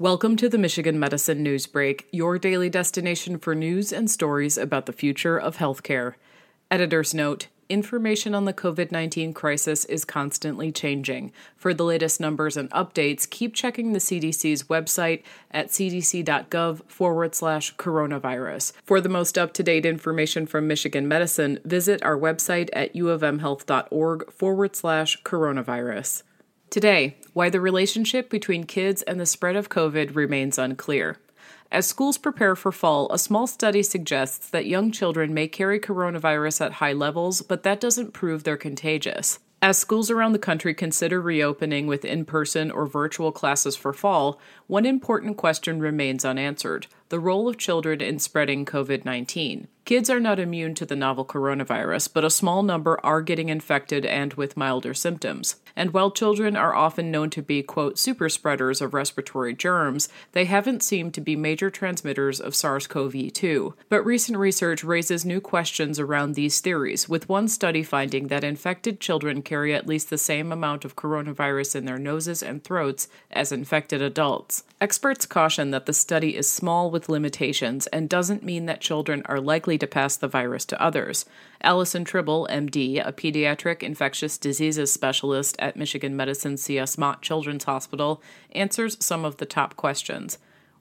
Welcome to the Michigan Medicine News Break, your daily destination for news and stories about the future of healthcare. Editor's note Information on the COVID 19 crisis is constantly changing. For the latest numbers and updates, keep checking the CDC's website at cdc.gov forward slash coronavirus. For the most up to date information from Michigan Medicine, visit our website at uofmhealth.org forward slash coronavirus. Today, why the relationship between kids and the spread of COVID remains unclear. As schools prepare for fall, a small study suggests that young children may carry coronavirus at high levels, but that doesn't prove they're contagious. As schools around the country consider reopening with in person or virtual classes for fall, one important question remains unanswered the role of children in spreading COVID 19. Kids are not immune to the novel coronavirus, but a small number are getting infected and with milder symptoms. And while children are often known to be, quote, super spreaders of respiratory germs, they haven't seemed to be major transmitters of SARS CoV 2. But recent research raises new questions around these theories, with one study finding that infected children carry at least the same amount of coronavirus in their noses and throats as infected adults. Experts caution that the study is small with limitations and doesn't mean that children are likely to pass the virus to others. Allison Tribble, MD, a pediatric infectious diseases specialist at Michigan Medicine CS Mott Children's Hospital, answers some of the top questions.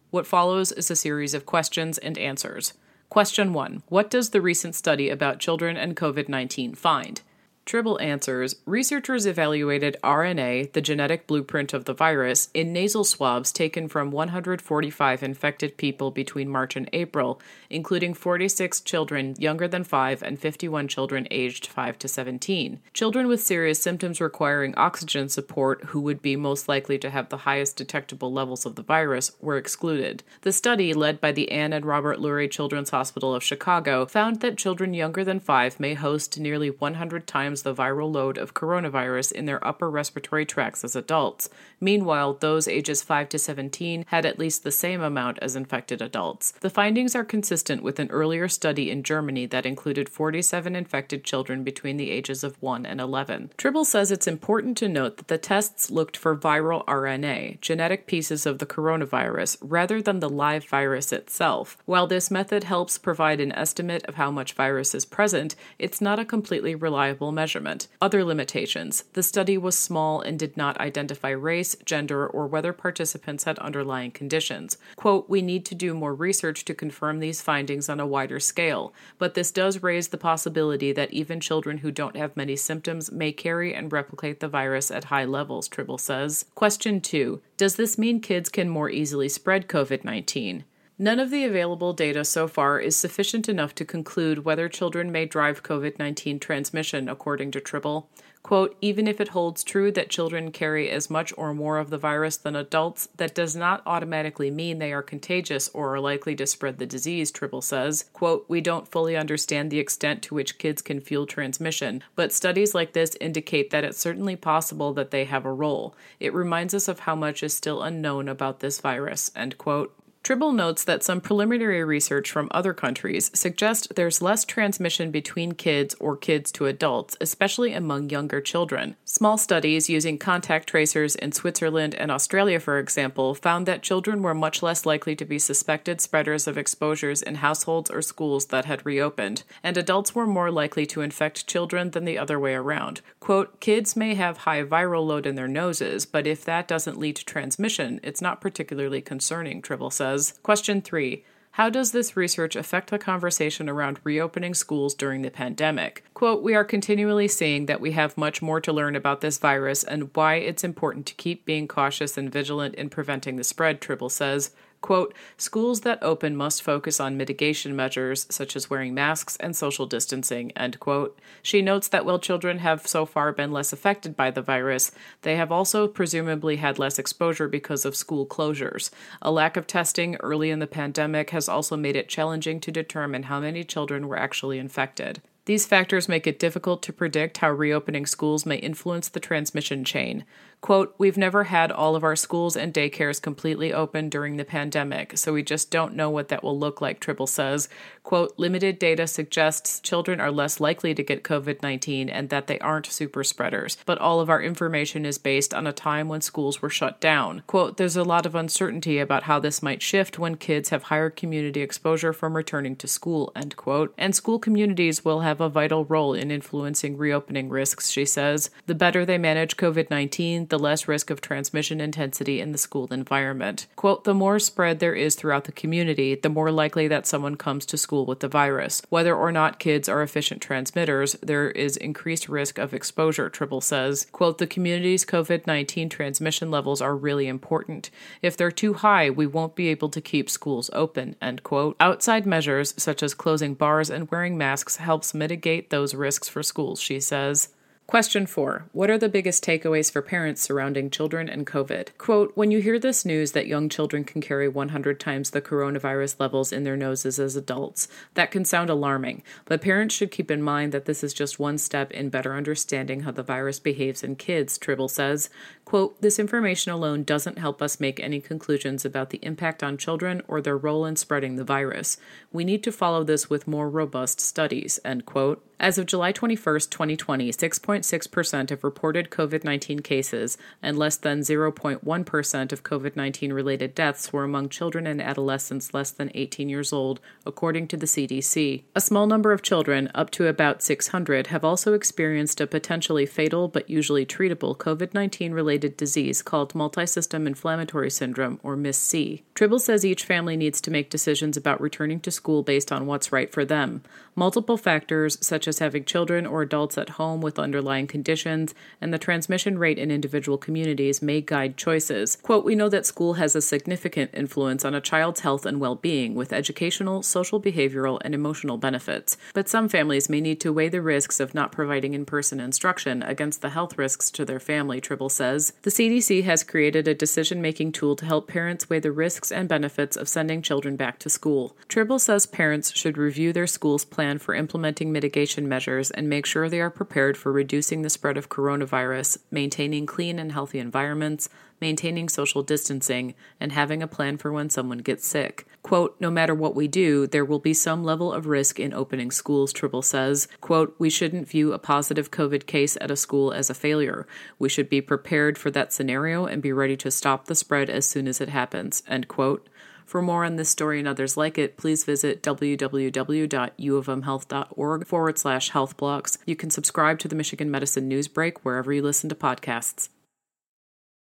What follows is a series of questions and answers. Question 1 What does the recent study about children and COVID 19 find? Tribble answers Researchers evaluated RNA, the genetic blueprint of the virus, in nasal swabs taken from 145 infected people between March and April, including 46 children younger than 5 and 51 children aged 5 to 17. Children with serious symptoms requiring oxygen support, who would be most likely to have the highest detectable levels of the virus, were excluded. The study, led by the Ann and Robert Lurie Children's Hospital of Chicago, found that children younger than 5 may host nearly 100 times times the viral load of coronavirus in their upper respiratory tracts as adults. Meanwhile, those ages 5 to 17 had at least the same amount as infected adults. The findings are consistent with an earlier study in Germany that included 47 infected children between the ages of 1 and 11. Tribble says it's important to note that the tests looked for viral RNA, genetic pieces of the coronavirus, rather than the live virus itself. While this method helps provide an estimate of how much virus is present, it's not a completely reliable method measurement. Other limitations the study was small and did not identify race, gender, or whether participants had underlying conditions. Quote, We need to do more research to confirm these findings on a wider scale, but this does raise the possibility that even children who don't have many symptoms may carry and replicate the virus at high levels, Tribble says. Question 2 Does this mean kids can more easily spread COVID 19? None of the available data so far is sufficient enough to conclude whether children may drive COVID 19 transmission, according to Tribble. Quote, even if it holds true that children carry as much or more of the virus than adults, that does not automatically mean they are contagious or are likely to spread the disease, Tribble says. Quote, we don't fully understand the extent to which kids can fuel transmission, but studies like this indicate that it's certainly possible that they have a role. It reminds us of how much is still unknown about this virus, end quote. Tribble notes that some preliminary research from other countries suggests there's less transmission between kids or kids to adults, especially among younger children. Small studies using contact tracers in Switzerland and Australia, for example, found that children were much less likely to be suspected spreaders of exposures in households or schools that had reopened, and adults were more likely to infect children than the other way around. Quote, kids may have high viral load in their noses, but if that doesn't lead to transmission, it's not particularly concerning, Tribble says Question 3 how does this research affect the conversation around reopening schools during the pandemic? Quote, We are continually seeing that we have much more to learn about this virus and why it's important to keep being cautious and vigilant in preventing the spread, Tribble says. Quote, schools that open must focus on mitigation measures such as wearing masks and social distancing, end quote. She notes that while children have so far been less affected by the virus, they have also presumably had less exposure because of school closures. A lack of testing early in the pandemic has also made it challenging to determine how many children were actually infected. These factors make it difficult to predict how reopening schools may influence the transmission chain. Quote, We've never had all of our schools and daycares completely open during the pandemic, so we just don't know what that will look like, Tribble says. Quote, Limited data suggests children are less likely to get COVID 19 and that they aren't super spreaders, but all of our information is based on a time when schools were shut down. Quote, There's a lot of uncertainty about how this might shift when kids have higher community exposure from returning to school, end quote. And school communities will have a vital role in influencing reopening risks, she says. The better they manage COVID 19, the less risk of transmission intensity in the school environment. Quote, the more spread there is throughout the community, the more likely that someone comes to school with the virus. Whether or not kids are efficient transmitters, there is increased risk of exposure, Tribble says. Quote, the community's COVID 19 transmission levels are really important. If they're too high, we won't be able to keep schools open, end quote. Outside measures, such as closing bars and wearing masks, helps mitigate those risks for schools, she says. Question four What are the biggest takeaways for parents surrounding children and COVID? Quote When you hear this news that young children can carry 100 times the coronavirus levels in their noses as adults, that can sound alarming, but parents should keep in mind that this is just one step in better understanding how the virus behaves in kids, Tribble says. Quote This information alone doesn't help us make any conclusions about the impact on children or their role in spreading the virus. We need to follow this with more robust studies. End quote. As of July 21, 2020, 6.6% of reported COVID 19 cases and less than 0.1% of COVID 19 related deaths were among children and adolescents less than 18 years old, according to the CDC. A small number of children, up to about 600, have also experienced a potentially fatal but usually treatable COVID 19 related disease called multisystem inflammatory syndrome, or MIS-C. Tribble says each family needs to make decisions about returning to school based on what's right for them. Multiple factors, such as having children or adults at home with underlying conditions, and the transmission rate in individual communities may guide choices. Quote, We know that school has a significant influence on a child's health and well being with educational, social, behavioral, and emotional benefits, but some families may need to weigh the risks of not providing in person instruction against the health risks to their family, Tribble says. The CDC has created a decision making tool to help parents weigh the risks and benefits of sending children back to school. Tribble says parents should review their school's plan for implementing mitigation measures and make sure they are prepared for reducing the spread of coronavirus, maintaining clean and healthy environments, maintaining social distancing, and having a plan for when someone gets sick. Quote, no matter what we do, there will be some level of risk in opening schools, Tribble says. Quote, we shouldn't view a positive COVID case at a school as a failure. We should be prepared for that scenario and be ready to stop the spread as soon as it happens, end quote. For more on this story and others like it, please visit www.uofmhealth.org forward slash health blogs. You can subscribe to the Michigan Medicine News Break wherever you listen to podcasts.